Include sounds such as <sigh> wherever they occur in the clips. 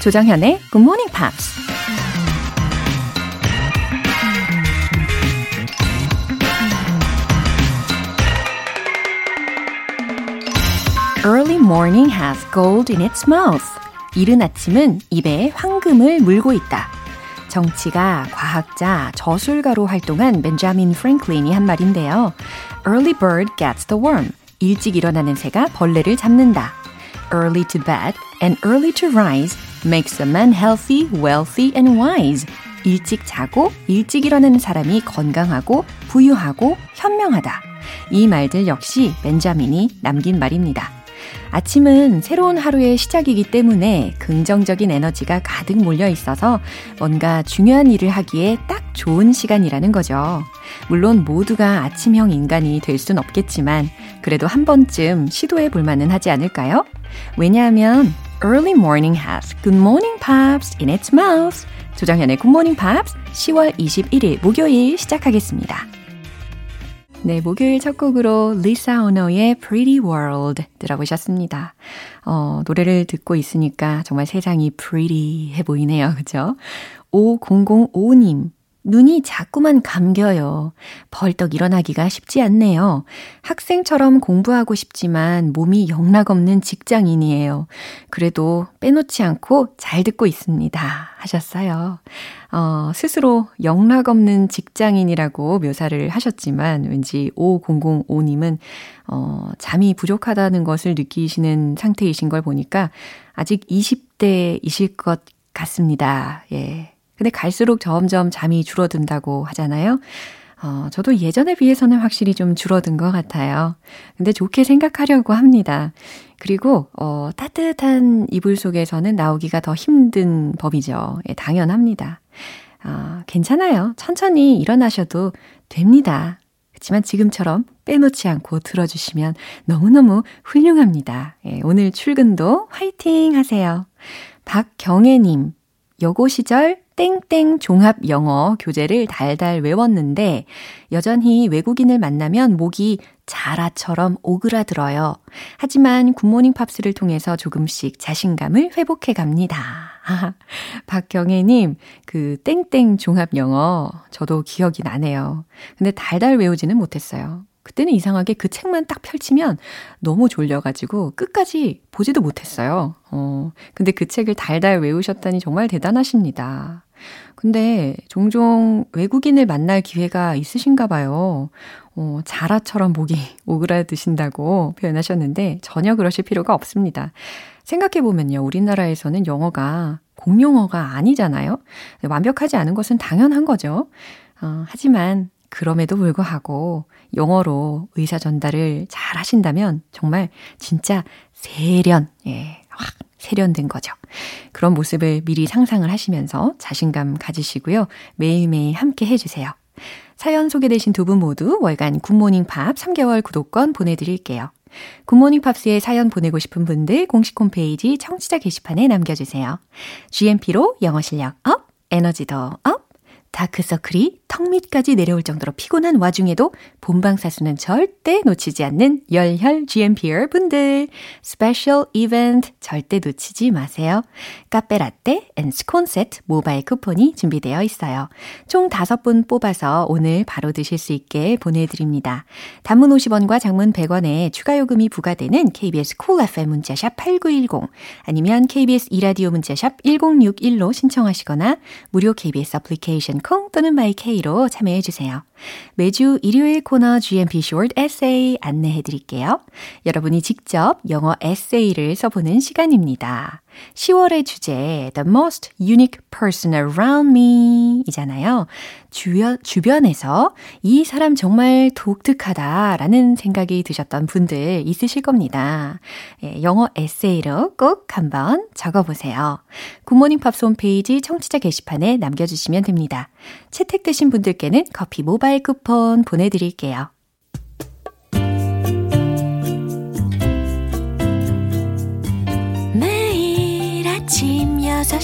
조정현의 Good Morning Pops. Early morning has gold in its mouth. 이른 아침은 입에 황금을 물고 있다. 정치가, 과학자, 저술가로 활동한 벤자민 프랭클린이 한 말인데요. Early bird gets the worm. 일찍 일어나는 새가 벌레를 잡는다. Early to bed and early to rise makes a man healthy, wealthy and wise. 일찍 자고 일찍 일어나는 사람이 건강하고 부유하고 현명하다. 이 말들 역시 벤자민이 남긴 말입니다. 아침은 새로운 하루의 시작이기 때문에 긍정적인 에너지가 가득 몰려 있어서 뭔가 중요한 일을 하기에 딱 좋은 시간이라는 거죠. 물론 모두가 아침형 인간이 될 순 없겠지만 그래도 한 번쯤 시도해 볼 만은 하지 않을까요? 왜냐하면 Early morning has good morning pops in its mouth. 조정현의 Good Morning Pops 10월 21일 목요일 시작하겠습니다. 네, 목요일 첫 곡으로 리사 오너의 Pretty World 들어보셨습니다. 어, 노래를 듣고 있으니까 정말 세상이 pretty해 보이네요. 그죠? 5005님. 눈이 자꾸만 감겨요. 벌떡 일어나기가 쉽지 않네요. 학생처럼 공부하고 싶지만 몸이 영락없는 직장인이에요. 그래도 빼놓지 않고 잘 듣고 있습니다. 하셨어요. 어, 스스로 영락없는 직장인이라고 묘사를 하셨지만 왠지 5005님은 어, 잠이 부족하다는 것을 느끼시는 상태이신 걸 보니까 아직 20대이실 것 같습니다. 예. 근데 갈수록 점점 잠이 줄어든다고 하잖아요. 어, 저도 예전에 비해서는 확실히 좀 줄어든 것 같아요. 근데 좋게 생각하려고 합니다. 그리고, 어, 따뜻한 이불 속에서는 나오기가 더 힘든 법이죠. 예, 당연합니다. 어, 괜찮아요. 천천히 일어나셔도 됩니다. 그렇지만 지금처럼 빼놓지 않고 들어주시면 너무너무 훌륭합니다. 예, 오늘 출근도 화이팅 하세요. 박경애님, 여고 시절 땡땡 종합 영어 교재를 달달 외웠는데 여전히 외국인을 만나면 목이 자라처럼 오그라들어요. 하지만 굿모닝 팝스를 통해서 조금씩 자신감을 회복해 갑니다. <laughs> 박경혜님, 그 땡땡 종합 영어 저도 기억이 나네요. 근데 달달 외우지는 못했어요. 그때는 이상하게 그 책만 딱 펼치면 너무 졸려가지고 끝까지 보지도 못했어요. 어, 근데 그 책을 달달 외우셨다니 정말 대단하십니다. 근데 종종 외국인을 만날 기회가 있으신가 봐요. 어, 자라처럼 목이 <laughs> 오그라드신다고 표현하셨는데 전혀 그러실 필요가 없습니다. 생각해보면요. 우리나라에서는 영어가 공용어가 아니잖아요. 완벽하지 않은 것은 당연한 거죠. 어, 하지만 그럼에도 불구하고 영어로 의사 전달을 잘 하신다면 정말 진짜 세련, 예, 확 세련된 거죠. 그런 모습을 미리 상상을 하시면서 자신감 가지시고요. 매일매일 함께 해주세요. 사연 소개되신 두 분 모두 월간 굿모닝 팝스 3개월 구독권 보내드릴게요. 굿모닝 팝스에 사연 보내고 싶은 분들 공식 홈페이지 청취자 게시판에 남겨주세요. GMP로 영어 실력 up, 에너지도 up, 다크서클이 턱 밑까지 내려올 정도로 피곤한 와중에도 본방사수는 절대 놓치지 않는 열혈 GMPer 분들. 스페셜 이벤트 절대 놓치지 마세요. 카페라떼 and 스콘 세트 모바일 쿠폰이 준비되어 있어요. 총 5분 뽑아서 오늘 바로 드실 수 있게 보내드립니다. 단문 50원과 장문 100원에 추가 요금이 부과되는 KBS Cool FM 문자샵 8910 아니면 KBS 이라디오 문자샵 1061로 신청하시거나 무료 KBS 애플리케이션 콩 또는 마이케이로 참여해 주세요. 매주 일요일 코너 GMP Short Essay 안내해 드릴게요. 여러분이 직접 영어 에세이를 써보는 시간입니다. 10월의 주제 The most unique person around me 이잖아요. 주변, 주변에서 이 사람 정말 독특하다라는 생각이 드셨던 분들 있으실 겁니다. 예, 영어 에세이로 꼭 한번 적어보세요. 굿모닝 팝스 홈페이지 청취자 게시판에 남겨주시면 됩니다. 채택되신 분들께는 커피 모바일 쿠폰 보내드릴게요.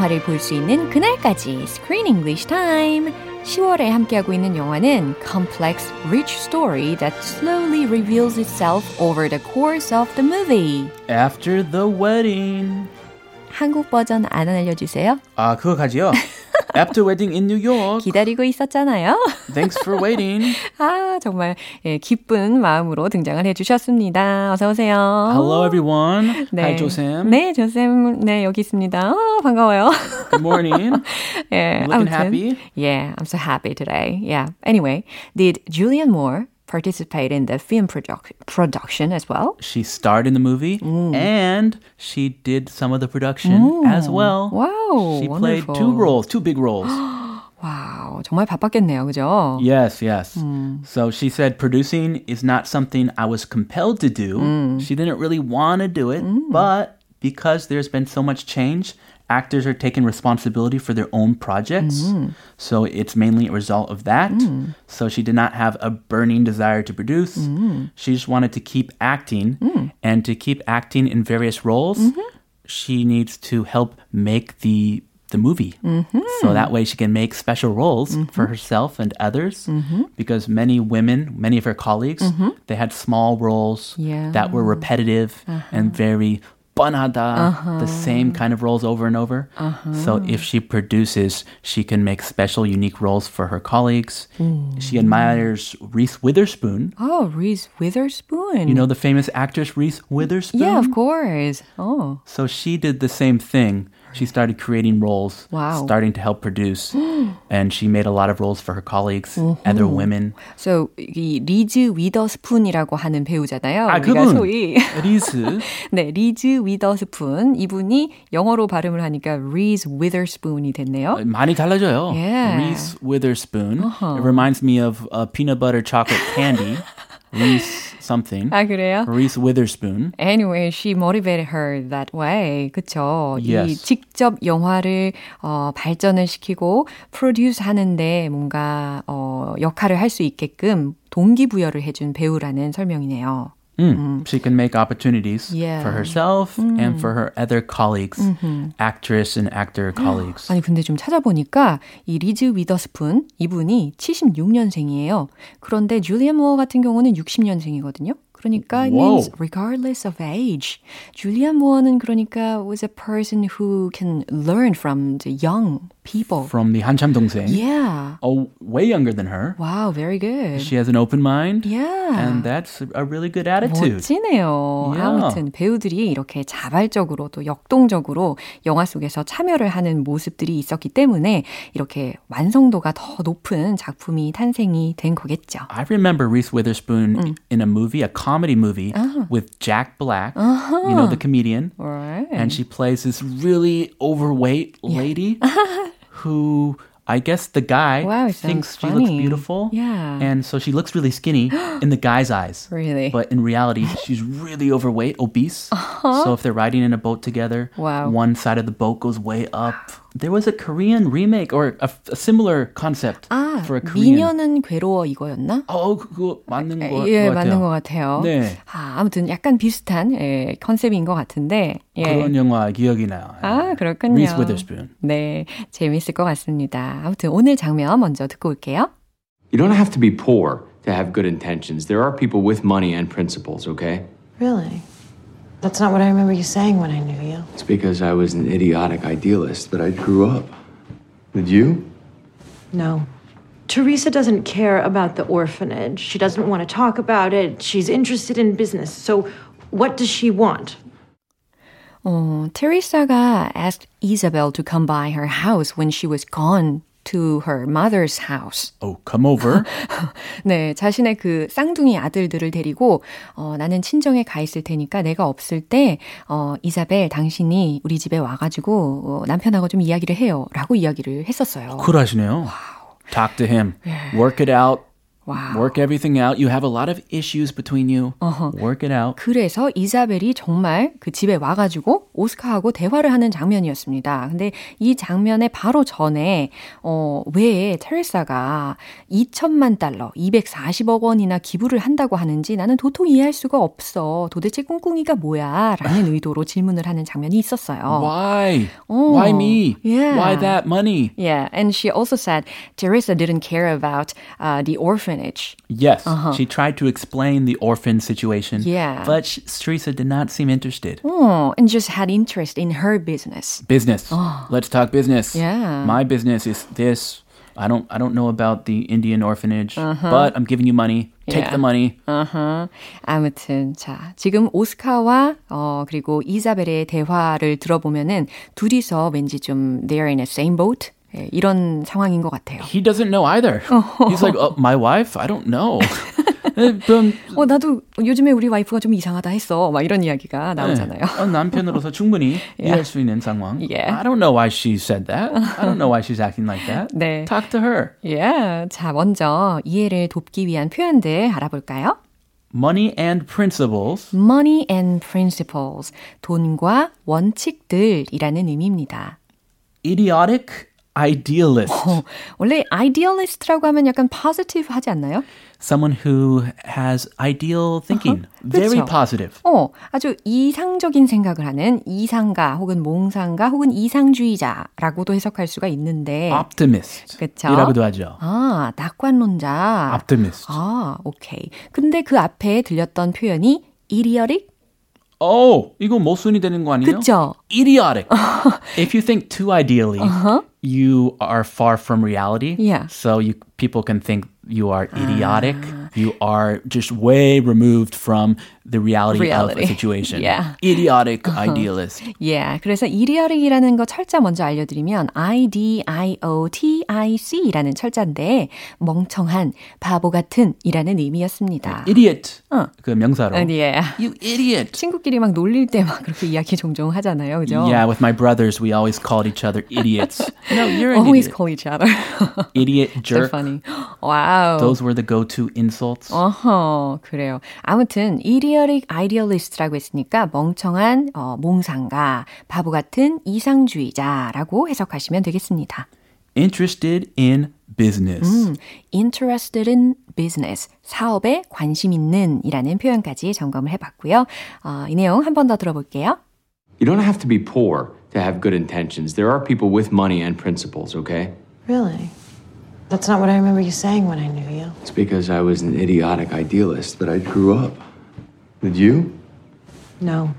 영화를 볼 수 있는 그날까지 Screen English Time. 10월에 함께하고 있는 영화는 Complex Rich Story that slowly reveals itself over the course of the movie. After the wedding. 한국 버전 안 알려주세요? 아, 그거 가지요? <laughs> After wedding in New York. 기다리고 있었잖아요. Thanks for waiting. 아, 정말 예, 기쁜 마음으로 등장을 해 주셨습니다. 어서 오세요. Hello everyone. 네. Hi Josem. 네, 조쌤, 네, 여기 있습니다. 어, 반가워요. Good morning. 예, 아무튼. happy? Yeah, I'm so happy today. Yeah. Anyway, did Julianne Moore participate in the film produc- production as well? She starred in the movie and she did some of the production as well. Wow, She wonderful. played two roles, two big roles. <gasps> 와우, 정말 바빴겠네요, 그죠? yes, yes. So she said producing is not something I was compelled to do. She didn't really want to do it, but because there's been so much change, actors are taking responsibility for their own projects. Mm-hmm. So it's mainly a result of that. Mm. So she did not have a burning desire to produce. Mm-hmm. She just wanted to keep acting mm. and to keep acting in various roles. Mm-hmm. She needs to help make the the movie. So that way she can make special roles for herself and others because many women, many of her colleagues, they had small roles Yeah. that were repetitive uh-huh. and very empanada, uh-huh. the same kind of roles over and over. Uh-huh. So if she produces, she can make special, unique roles for her colleagues. She admires Reese Witherspoon. Oh, Reese Witherspoon. You know the famous actress Reese Witherspoon? Yeah, of course. Oh. So she did the same thing She started creating roles, Wow. starting to help produce, <gasps> and she made a lot of roles for her colleagues, other women. so 이 리즈 위더스푼이라고 하는 배우잖아요. 아, 우리가 그분. 소위 <laughs> 리즈. <laughs> 네, 리즈 위더스푼 이분이 영어로 발음을 하니까 리즈 위더스푼이 됐네요. 많이 달라져요. Yeah. Reese Witherspoon. It reminds me of uh, peanut butter chocolate candy. <laughs> Reese something. 아 그래요? Reese Witherspoon. Anyway, she motivated her that way. 그쵸? 이 Yes. 직접 영화를 어, 발전을 시키고 produce 하는데 뭔가 어, 역할을 할 수 있게끔 동기부여를 해준 배우라는 설명이네요. Mm. She can make opportunities Yeah. for herself and for her other colleagues, actress and actor colleagues. 아니 근데 좀 찾아보니까 이 리즈 위더스푼 이분이 76년생이에요. 그런데 줄리안 모어 같은 경우는 60년생이거든요. 그러니까 it means regardless of age. 줄리안 모어는 그러니까 was a person who can learn from the young people. From the 한참 동생. Yeah. Oh, way younger than her. Wow, very good. She has an open mind. yeah. And that's a really good attitude. 멋지네요. Yeah. 아무튼 배우들이 이렇게 자발적으로 또 역동적으로 영화 속에서 참여를 하는 모습들이 있었기 때문에 이렇게 완성도가 더 높은 작품이 탄생이 된 거겠죠. I remember Reese Witherspoon in a movie, a comedy movie with Jack Black, you know, the comedian. Right. And she plays this really overweight lady <laughs> who I guess the guy Wow, thinks she looks beautiful. Yeah. And so she looks really skinny in the guy's eyes. <gasps> Really? But in reality, <laughs> she's really overweight, obese. So if they're riding in a boat together, Wow. one side of the boat goes way up. There was a Korean remake or a, a similar concept 아, for a Korean. 미녀는 괴로워 이거였나? 어, 그거 맞는 거 예, 같아요. 맞는 것 같아요. 네. 아, 아무튼 약간 비슷한 예, 컨셉인 것 같은데. 예. 그런 영화 기억이 나요. 아, 그렇군요. Reese Witherspoon. 네, 재밌을 것 같습니다. 아무튼 오늘 장면 먼저 듣고 올게요. You don't have to be poor to have good intentions. There are people with money and principles, okay? Really? That's not what I remember you saying when I knew you. It's because I was an idiotic idealist that I grew up. Did you? No. Teresa doesn't care about the orphanage. She doesn't want to talk about it. She's interested in business. So, what does she want? 어, 테리사가 asked Isabel to come by her house when she was gone to her mother's house. Oh, come over. <laughs> 네, 자신의 그 쌍둥이 아들들을 데리고 어, 나는 친정에 가 있을 테니까 내가 없을 때 어, 이사벨 당신이 우리 집에 와가지고 어, 남편하고 좀 이야기를 해요라고 이야기를 했었어요. 쿨하시네요. Talk to him. Work it out. Wow. Work everything out. You have a lot of issues between you. Uh-huh. Work it out. 그래서 이사벨이 정말 그 집에 와가지고 오스카하고 대화를 하는 장면이었습니다. 근데 이 장면의 바로 전에 어, 왜 테레사가 2천만 달러, 240억 원이나 기부를 한다고 하는지 나는 도통 이해할 수가 없어. 도대체 꿍꿍이가 뭐야? 라는 의도로 질문을 하는 장면이 있었어요. Why? Oh, Why me? yeah. Why that money? Yeah, and she also said Teresa didn't care about uh, the orphanage. Yes. She tried to explain the orphan situation. Uh-huh. Yeah. But she, Teresa did not seem interested. Oh, and just had interest in her business. Business. Let's talk business. Oh. Yeah. My business is this. I don't I don't know about the Indian orphanage, Uh-huh. but I'm giving you money. Take Yeah. the money. 어허. 아무튼 자 지금 오스카와 어 그리고 이사벨의 대화를 들어보면은 둘이서 왠지 좀 they're in the same boat 예, 이런 상황인 것 같아요. He doesn't know either. He's like, oh, my wife? I don't know. 에, 그럼 어 나도 요즘에 우리 와이프가 좀 이상하다 했어. 막 이런 이야기가 나오잖아요. 어, 남편으로서 충분히 이해할 수 있는 상황. Yeah. I don't know why she said that. I don't know why she's acting like that. 네. Talk to her. 예. 자 먼저 이해를 돕기 위한 표현들 알아볼까요? Money and principles. Money and principles 돈과 원칙들이라는 의미입니다. Idiotic idealist. 어, 원래 idealist라고 하면 약간 positive 하지 않나요? Someone who has ideal thinking. Very 그쵸. positive. 어, 아주 이상적인 생각을 하는 이상가 혹은 몽상가 혹은 이상주의자라고도 해석할 수가 있는데 Optimist. 그쵸? 이라고도 하죠. 아, 낙관론자. Optimist. 아, 오케이. 근데 그 앞에 들렸던 표현이 idiotic? Oh, 이거 모순이 되는 거 아니에요? 그쵸? Idiotic. If you think too ideally, you are far from reality. Yeah. So you people can think you are idiotic. You are just way removed from the reality, Reality. <laughs> of a situation. Yeah. Idiotic idealist. 예, 그래서 idiotic이라는 거 철자 먼저 알려드리면 I-D-I-O-T-I-C라는 철자인데 멍청한, 바보 같은 이라는 의미였습니다. Idiot. 어. 그 명사로. 예. You idiot. 친구끼리 막 놀릴 때 막 그렇게 이야기 종종 하잖아요. 그죠? Yeah, with my brothers, we always called each other idiots. <laughs> no, you're an Always idiot. call each other. Idiot, so jerk. funny. 와우. Those were the go-to insults. 어허, 그래요. 아무튼 idiotic idealist라고 했으니까 멍청한 어, 몽상가, 바보 같은 이상주의자라고 해석하시면 되겠습니다. Interested in business. interested in business, 사업에 관심 있는 이라는 표현까지 점검을 해봤고요. 어, 이 내용 한 번 더 들어볼게요. You don't have to be poor to have good intentions. There are people with money and principles, okay? Really? That's not what I remember you saying when I knew you. It's because I was an idiotic idealist that I grew up. Did you? No.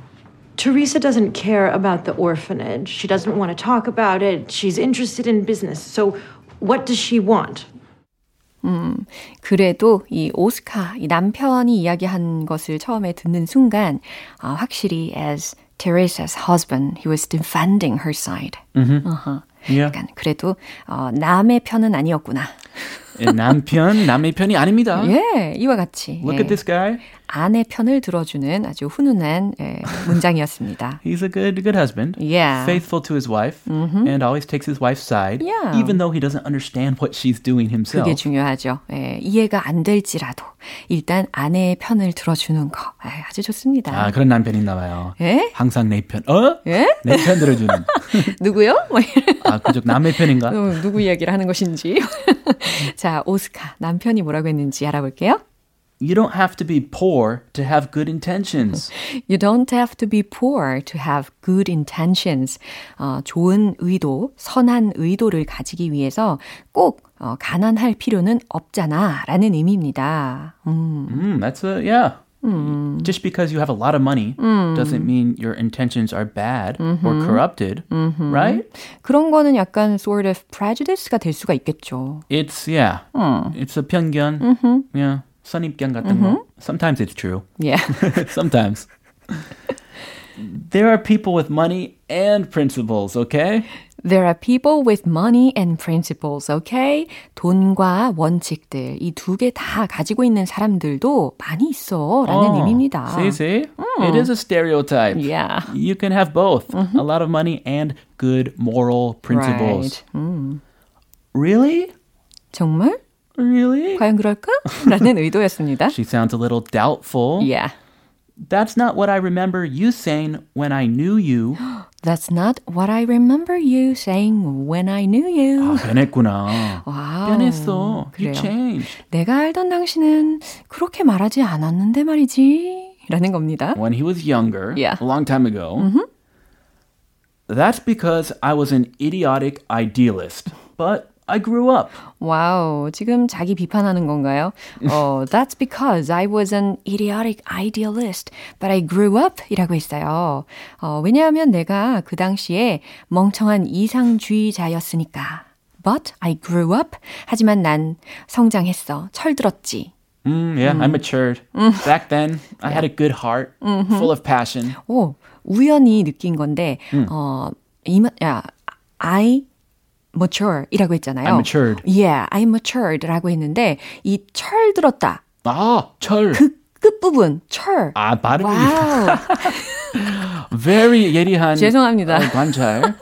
Teresa doesn't care about the orphanage. She doesn't want to talk about it. She's interested in business. So, what does she want? 그래도 이 오스카, 이 남편이 이야기한 것을 처음에 듣는 순간 아, 확실히 as Teresa's husband, he was defending her side. 어허. Yeah. 약간 그래도 어, 남의 편은 아니었구나. 남편, 남의 편이 아닙니다. <laughs> 예, 이와 같이 Look 예, at this guy. 아내 편을 들어주는 아주 훈훈한 예, 문장이었습니다. <laughs> He's a good, good husband. Yeah. Faithful to his wife, and always takes his wife's side, Yeah. even though he doesn't understand what she's doing himself. 그게 중요하죠. 예, 이해가 안 될지라도 일단 아내의 편을 들어주는 거 예, 아주 좋습니다. 아 그런 남편 있나 봐요. 예? 항상 내 편. 어? 예? 내편 들어주는. <laughs> 누구요? 뭐. 아 그쪽 남의 편인가? 어, 누구 이야기를 하는 것인지. <laughs> 자, 오스카 남편이 뭐라고 했는지 알아볼게요. You don't have to be poor to have good intentions. You don't have to be poor to have good intentions. 어, 좋은 의도, 선한 의도를 가지기 위해서 꼭 어, 가난할 필요는 없잖아 라는 의미입니다. 음, Mm, that's a yeah. Just because you have a lot of money doesn't mean your intentions are bad or corrupted, right? 그런 거는 약간 sort of prejudice가 될 수가 있겠죠. It's yeah. It's a 편견. Yeah. 선입견 같은 거. Sometimes it's true. Yeah. <laughs> Sometimes. there are people with money and principles, okay? There are people with money and principles, okay? 돈과 원칙들, 이 두 개 다 가지고 있는 사람들도 많이 있어. 라는 Oh, 의미입니다. See, see? It is a stereotype. Yeah. You can have both a lot of money and good moral principles. Right. 음. Really? 정말? Really? 과연 그럴까? 라는 <laughs> 의도였습니다. She sounds a little doubtful. Yeah. That's not what I remember you saying when I knew you. <gasps> That's not what I remember you saying when I knew you. 아, 변했구나. 와우. 변했어. 그래요. You changed. 내가 알던 당신은 그렇게 말하지 않았는데 말이지. 라는 겁니다. When he was younger, Yeah. a long time ago. That's because I was an idiotic idealist. But I grew up. 와우, 지금 자기 비판하는 건가요? 어, that's because I was an idiotic idealist, but I grew up 이라고 했어요. 어, 왜냐하면 내가 그 당시에 멍청한 이상주의자였으니까. But I grew up. 하지만 난 성장했어. 철들었지. Mm, yeah, I matured. Back then, I had a good heart, full of passion. 오, 우연히 느낀 건데, 어, 이, 야, I mature 이라고 했잖아요. I matured. Yeah, I matured 라고 했는데, 이 철 들었다. 아, 철. 그 끝부분, 철. 아, 발음이 wow. very 예리한 죄송합니다. 어, 관찰.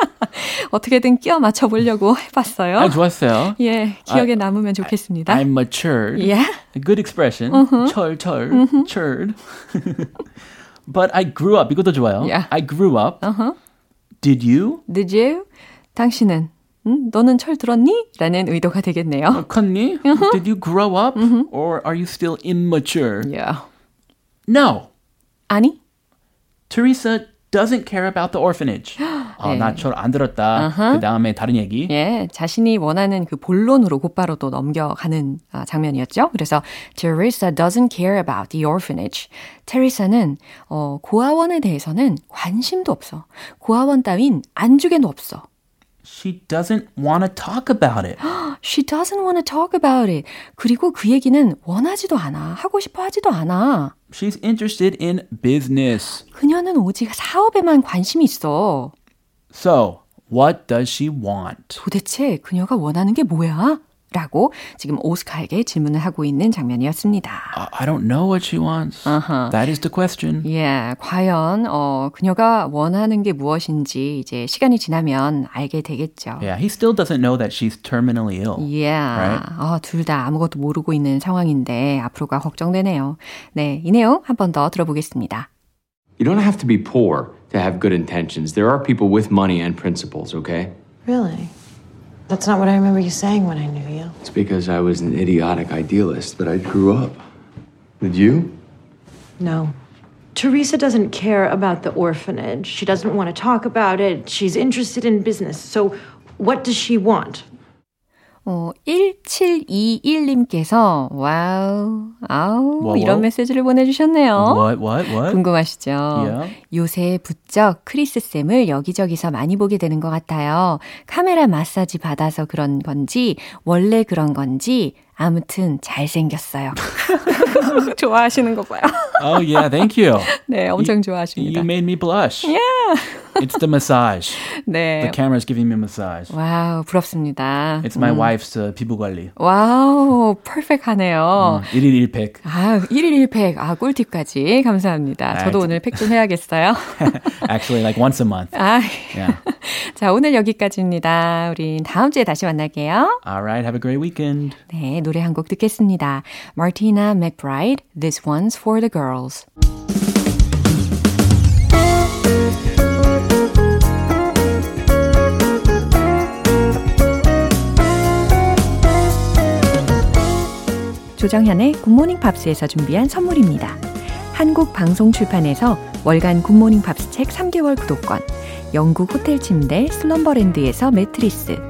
어떻게든 끼워 맞춰 보려고 해 봤어요. 아, 좋았어요. 예, 기억에 남으면 좋겠습니다. I'm matured. Yeah. A good expression. 철, 철, churd. But I grew up. 이것도 좋아요. Yeah. I grew up. Did you? Did you? 당신은? 음, 너는 철 들었니? 라는 의도가 되겠네요. 컸니? Did you grow up? Or are you still immature? Yeah. No. 아니? Teresa doesn't care about the orphanage. 아, 나철안 들었다. 그 다음에 다른 얘기. 예, 자신이 원하는 그 본론으로 곧바로 또 넘겨가는 아, 장면이었죠. 그래서 Teresa doesn't care about the orphanage. 테리사는 어, 고아원에 대해서는 관심도 없어. 고아원 따윈 안주게도 없어. She doesn't want to talk about it. She doesn't want to talk about it. 그리고 그 얘기는 원하지도 않아. 하고 싶어 하지도 않아. She's interested in business. 그녀는 오직 사업에만 관심이 있어. So, what does she want? 도대체 그녀가 원하는 게 뭐야? 라고 지금 오스카에게 질문을 하고 있는 장면이었습니다. I don't know what she wants. That is the question. 예, 과연 어 그녀가 원하는 게 무엇인지 이제 시간이 지나면 알게 되겠죠. Yeah, he still doesn't know that she's terminally ill. 예, Right. 아, 둘다 아무것도 모르고 있는 상황인데 앞으로가 걱정되네요. 네, 이 내용 한 번 더 들어보겠습니다. You don't have to be poor to have good intentions. There are people with money and principles, okay? Really? That's not what I remember you saying when I knew you. It's because I was an idiotic idealist, but I grew up. Did you? No. Teresa doesn't care about the orphanage. She doesn't want to talk about it. She's interested in business. So, what does she want? 어, 1721님께서 wow, 아우 뭐, 이런 뭐? 메시지를 보내주셨네요. What, what, what? 궁금하시죠? Yeah. 요새 부쩍 크리스 쌤을 여기저기서 많이 보게 되는 것 같아요. 카메라 마사지 받아서 그런 건지, 원래 그런 건지, 아무튼 잘생겼어요. <laughs> 좋아하시는 거 봐요. Oh, yeah, thank you. 네, 엄청 You 좋아하십니다. made me blush. Yeah. It's the massage. 네. The camera's giving me a massage. 와우, 부럽습니다. It's my wife's uh, 피부 관리. 와우, 퍼펙하네요. 1일 1팩. 아, 1일 1팩. 아, 꿀팁까지. 감사합니다. 저도 아, 오늘 팩 좀 해야겠어요. Actually, like once a month. 아, Yeah. 자, 오늘 여기까지입니다. 우린 다음 주에 다시 만날게요. All right. Have a great weekend. 네, 노래 한 곡 듣겠습니다. Martina McBride, This One's for the Girls. 조정현의 굿모닝 팝스에서 준비한 선물입니다. 한국 방송 출판에서 월간 굿모닝 팝스 책 3개월 구독권, 영국 호텔 침대 슬럼버랜드에서 매트리스,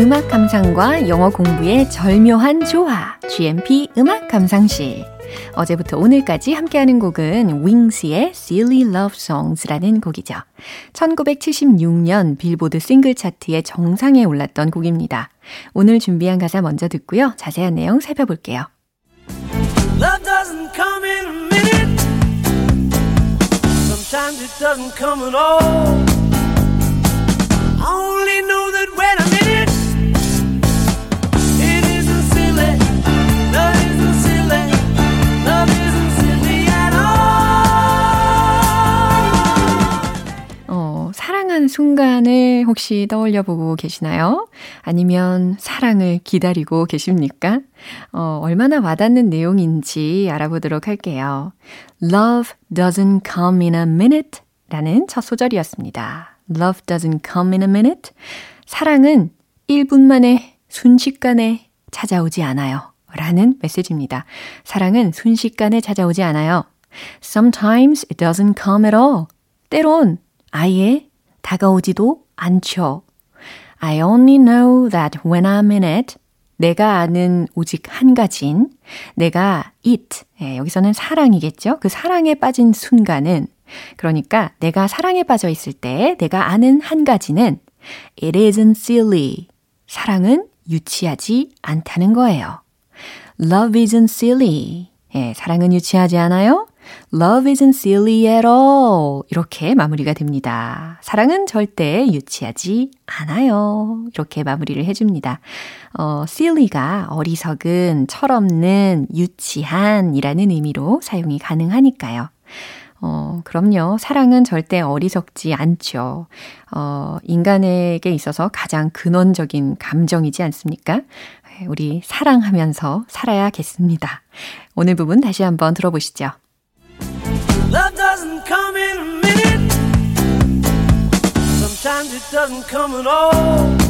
음악 감상과 영어 공부의 절묘한 조화. GMP 음악 감상실. 어제부터 오늘까지 함께하는 곡은 윙스의 Silly Love Songs라는 곡이죠. 1976년 빌보드 싱글 차트의 정상에 올랐던 곡입니다. 오늘 준비한 가사 먼저 듣고요. 자세한 내용 살펴볼게요. Love doesn't come in a minute. Sometimes it doesn't come at all. 사랑한 순간을 혹시 떠올려 보고 계시나요? 아니면 사랑을 기다리고 계십니까? 어, 얼마나 와닿는 내용인지 알아보도록 할게요. Love doesn't come in a minute 라는 첫 소절이었습니다. Love doesn't come in a minute. 사랑은 1분 만에 순식간에 찾아오지 않아요. 라는 메시지입니다. 사랑은 순식간에 찾아오지 않아요. Sometimes it doesn't come at all. 때론 아예 다가오지도 않죠. I only know that when I'm in it, 내가 아는 오직 한 가지인 내가 it, 예, 여기서는 사랑이겠죠. 그 사랑에 빠진 순간은 그러니까 내가 사랑에 빠져 있을 때 내가 아는 한 가지는 it isn't silly. 사랑은 유치하지 않다는 거예요. Love isn't silly. 예, 사랑은 유치하지 않아요? Love isn't silly at all. 이렇게 마무리가 됩니다. 사랑은 절대 유치하지 않아요. 이렇게 마무리를 해줍니다. 어, silly가 어리석은, 철없는, 유치한이라는 의미로 사용이 가능하니까요. 어, 그럼요. 사랑은 절대 어리석지 않죠. 어, 인간에게 있어서 가장 근원적인 감정이지 않습니까? 우리 사랑하면서 살아야겠습니다. 오늘 부분 다시 한번 들어보시죠. Love doesn't come in a minute. Sometimes it doesn't come at all.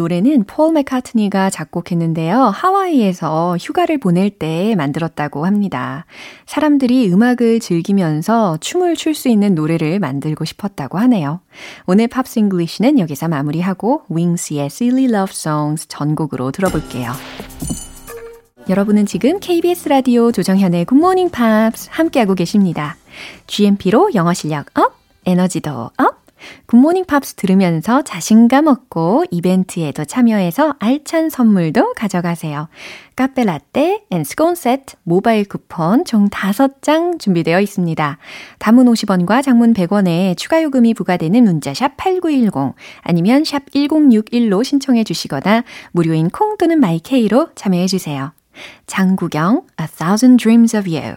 노래는 폴 맥카트니가 작곡했는데요. 하와이에서 휴가를 보낼 때 만들었다고 합니다. 사람들이 음악을 즐기면서 춤을 출 수 있는 노래를 만들고 싶었다고 하네요. 오늘 Pops English는 여기서 마무리하고 윙스의 Silly Love Songs 전곡으로 들어볼게요. 여러분은 지금 KBS 라디오 조정현의 굿모닝 팝스 함께하고 계십니다. GMP로 영어 실력 up, 에너지도 up, 굿모닝 팝스 들으면서 자신감 얻고 이벤트에도 참여해서 알찬 선물도 가져가세요. 카페 라떼 and 스콘 세트 모바일 쿠폰 총 5장 준비되어 있습니다. 단문 50원과 장문 100원에 추가 요금이 부과되는 문자 샵 8910 아니면 샵 1061로 신청해 주시거나 무료인 콩 또는 마이케이로 참여해 주세요. 장국영 A Thousand Dreams of You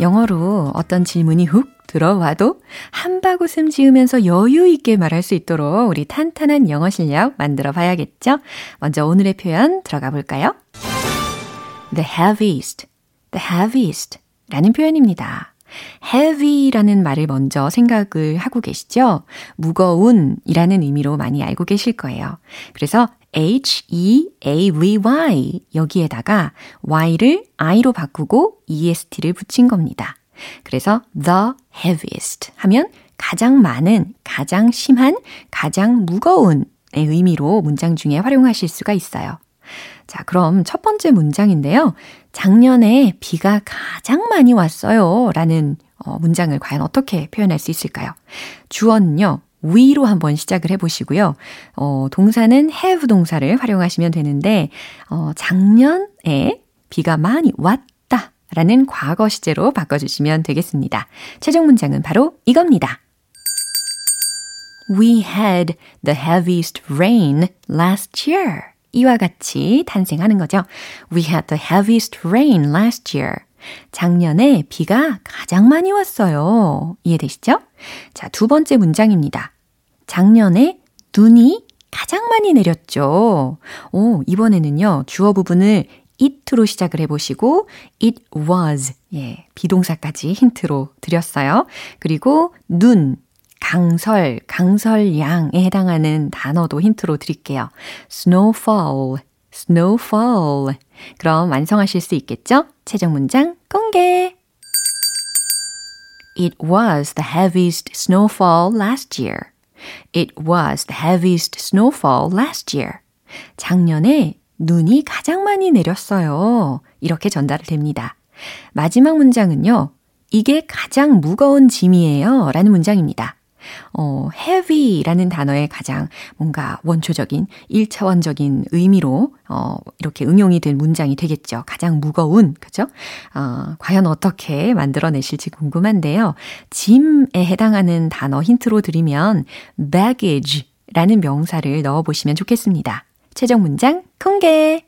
영어로 어떤 질문이 훅 들어와도 한바구음 지으면서 여유 있게 말할 수 있도록 우리 탄탄한 영어 실력 만들어 봐야겠죠? 먼저 오늘의 표현 들어가 볼까요? The heaviest, the heaviest 라는 표현입니다. Heavy라는 말을 먼저 생각을 하고 계시죠? 무거운 이라는 의미로 많이 알고 계실 거예요. 그래서 H-E-A-V-Y 여기에다가 Y를 I로 바꾸고 EST를 붙인 겁니다. 그래서 the heaviest 하면 가장 많은, 가장 심한, 가장 무거운 의 의미로 문장 중에 활용하실 수가 있어요. 자, 그럼 첫 번째 문장인데요. 작년에 비가 가장 많이 왔어요. 라는 어, 문장을 과연 어떻게 표현할 수 있을까요? 주어는요, 위로 한번 시작을 해보시고요. 어, 동사는 have 동사를 활용하시면 되는데, 어, 작년에 비가 많이 왔다 라는 과거 시제로 바꿔주시면 되겠습니다. 최종 문장은 바로 이겁니다. We had the heaviest rain last year. 이와 같이 탄생하는 거죠. We had the heaviest rain last year. 작년에 비가 가장 많이 왔어요. 이해되시죠? 자, 두 번째 문장입니다. 작년에 눈이 가장 많이 내렸죠. 오, 이번에는요, 주어 부분을 it로 시작을 해보시고, it was, 예, 비동사까지 힌트로 드렸어요. 그리고 눈, 강설, 강설양에 해당하는 단어도 힌트로 드릴게요. snowfall, snowfall. 그럼 완성하실 수 있겠죠? 최종 문장 공개! It was the heaviest snowfall last year. It was the heaviest snowfall last year. 작년에 눈이 가장 많이 내렸어요. 이렇게 전달이 됩니다. 마지막 문장은요. 이게 가장 무거운 짐이에요. 라는 문장입니다. 어, heavy라는 단어의 가장 뭔가 원초적인, 1차원적인 의미로, 어, 이렇게 응용이 된 문장이 되겠죠. 가장 무거운, 그죠? 어, 과연 어떻게 만들어내실지 궁금한데요. 짐에 해당하는 단어 힌트로 드리면 baggage 라는 명사를 넣어보시면 좋겠습니다. 최종 문장 공개!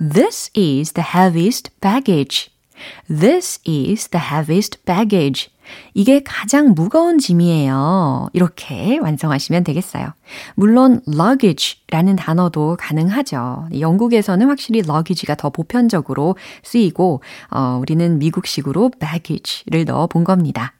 This is the heaviest baggage. This is the heaviest baggage. 이게 가장 무거운 짐이에요. 이렇게 완성하시면 되겠어요. 물론 luggage라는 단어도 가능하죠. 영국에서는 확실히 luggage가 더 보편적으로 쓰이고 어, 우리는 미국식으로 baggage를 넣어 본 겁니다.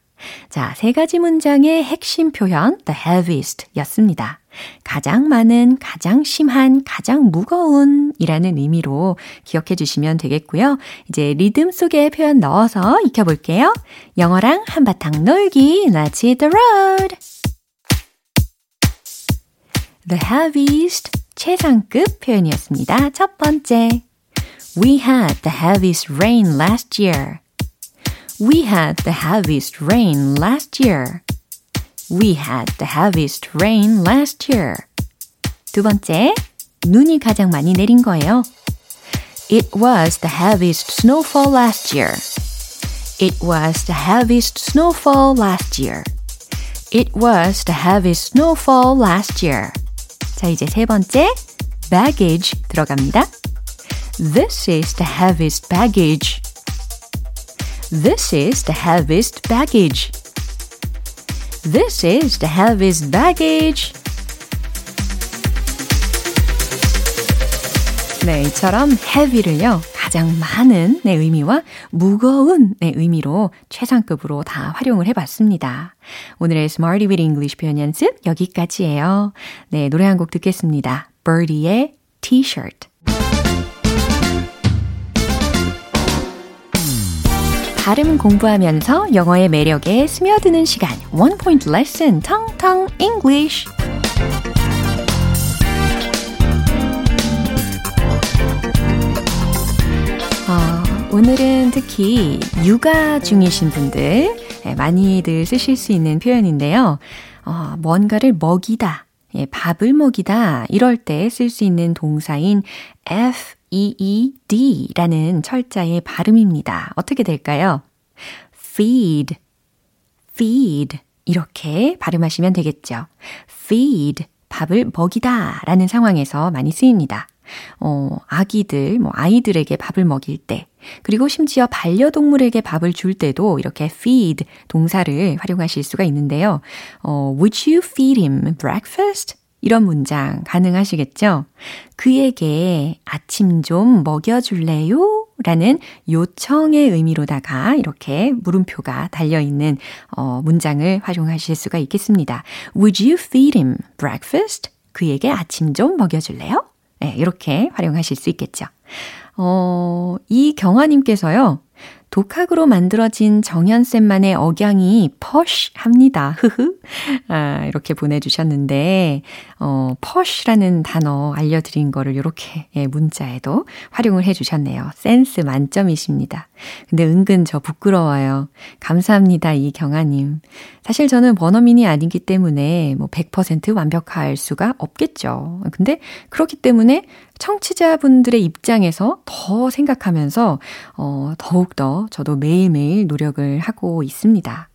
자, 세 가지 문장의 핵심 표현 the heaviest 였습니다. 가장 많은, 가장 심한, 가장 무거운 이라는 의미로 기억해 주시면 되겠고요. 이제 리듬 속에 표현 넣어서 익혀볼게요. 영어랑 한바탕 놀기, Let's hit the road! The heaviest, 최상급 표현이었습니다. 첫 번째. We had the heaviest rain last year. We had the heaviest rain last year. We had the heaviest rain last year. 두 번째, 눈이 가장 많이 내린 거예요. It was the heaviest snowfall last year. It was the heaviest snowfall last year. It was the heaviest snowfall last year. 자, 이제 세 번째, baggage 들어갑니다. This is the heaviest baggage. This is the heaviest baggage. This is the heaviest baggage. 네, 이처럼 heavy를요, 가장 많은 의 의미와 무거운 의 의미로 최상급으로 다 활용을 해봤습니다. 오늘의 Smarty with English 표현 연습 여기까지예요. 네, 노래 한 곡 듣겠습니다. Birdie의 T-shirt. 발음 공부하면서 영어의 매력에 스며드는 시간 One Point Lesson 텅텅 English 어, 오늘은 특히 육아 중이신 분들 많이들 쓰실 수 있는 표현인데요. 어, 뭔가를 먹이다, 예, 밥을 먹이다 이럴 때 쓸 수 있는 동사인 F E-E-D라는 철자의 발음입니다. 어떻게 될까요? feed, feed. 이렇게 발음하시면 되겠죠. feed, 밥을 먹이다 라는 상황에서 많이 쓰입니다. 어, 아기들, 뭐, 아이들에게 밥을 먹일 때, 그리고 심지어 반려동물에게 밥을 줄 때도 이렇게 feed 동사를 활용하실 수가 있는데요. 어, would you feed him breakfast? 이런 문장 가능하시겠죠? 그에게 아침 좀 먹여줄래요? 라는 요청의 의미로다가 이렇게 물음표가 달려있는 어, 문장을 활용하실 수가 있겠습니다. Would you feed him breakfast? 그에게 아침 좀 먹여줄래요? 네, 이렇게 활용하실 수 있겠죠. 어, 이 경아님께서요, 독학으로 만들어진 정연쌤만의 억양이 퍼쉬합니다. 흐흐. 아, 이렇게 보내주셨는데, 어, 퍼쉬라는 단어 알려드린 거를 이렇게 예, 문자에도 활용을 해주셨네요. 센스 만점이십니다. 근데 은근 저 부끄러워요. 감사합니다, 이경아님. 사실 저는 번어민이 아니기 때문에 뭐 100% 완벽할 수가 없겠죠. 근데 그렇기 때문에 청취자분들의 입장에서 더 생각하면서 어, 더욱더 저도 매일매일 노력을 하고 있습니다.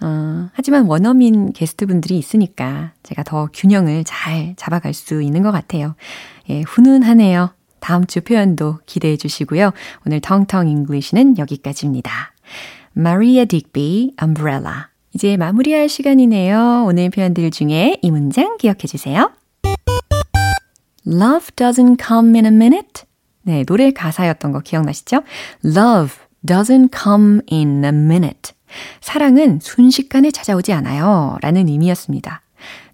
어, 하지만 원어민 게스트분들이 있으니까 제가 더 균형을 잘 잡아갈 수 있는 것 같아요. 예, 훈훈하네요. 다음 주 표현도 기대해 주시고요. 오늘 텅텅 English는 여기까지입니다. Marie Digby, Umbrella. 이제 마무리할 시간이네요. 오늘 표현들 중에 이 문장 기억해 주세요. Love doesn't come in a minute. 네, 노래 가사였던 거 기억나시죠? Love doesn't come in a minute. 사랑은 순식간에 찾아오지 않아요. 라는 의미였습니다.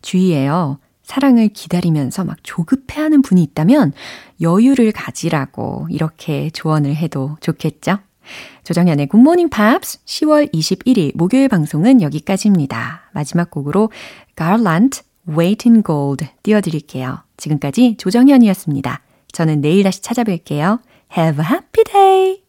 주의해요. 사랑을 기다리면서 막 조급해하는 분이 있다면 여유를 가지라고 이렇게 조언을 해도 좋겠죠? 조정현의 굿모닝 팝스 10월 21일 목요일 방송은 여기까지입니다. 마지막 곡으로 Garland Wait in Gold 띄워드릴게요. 지금까지 조정현이었습니다. 저는 내일 다시 찾아뵐게요. Have a happy day!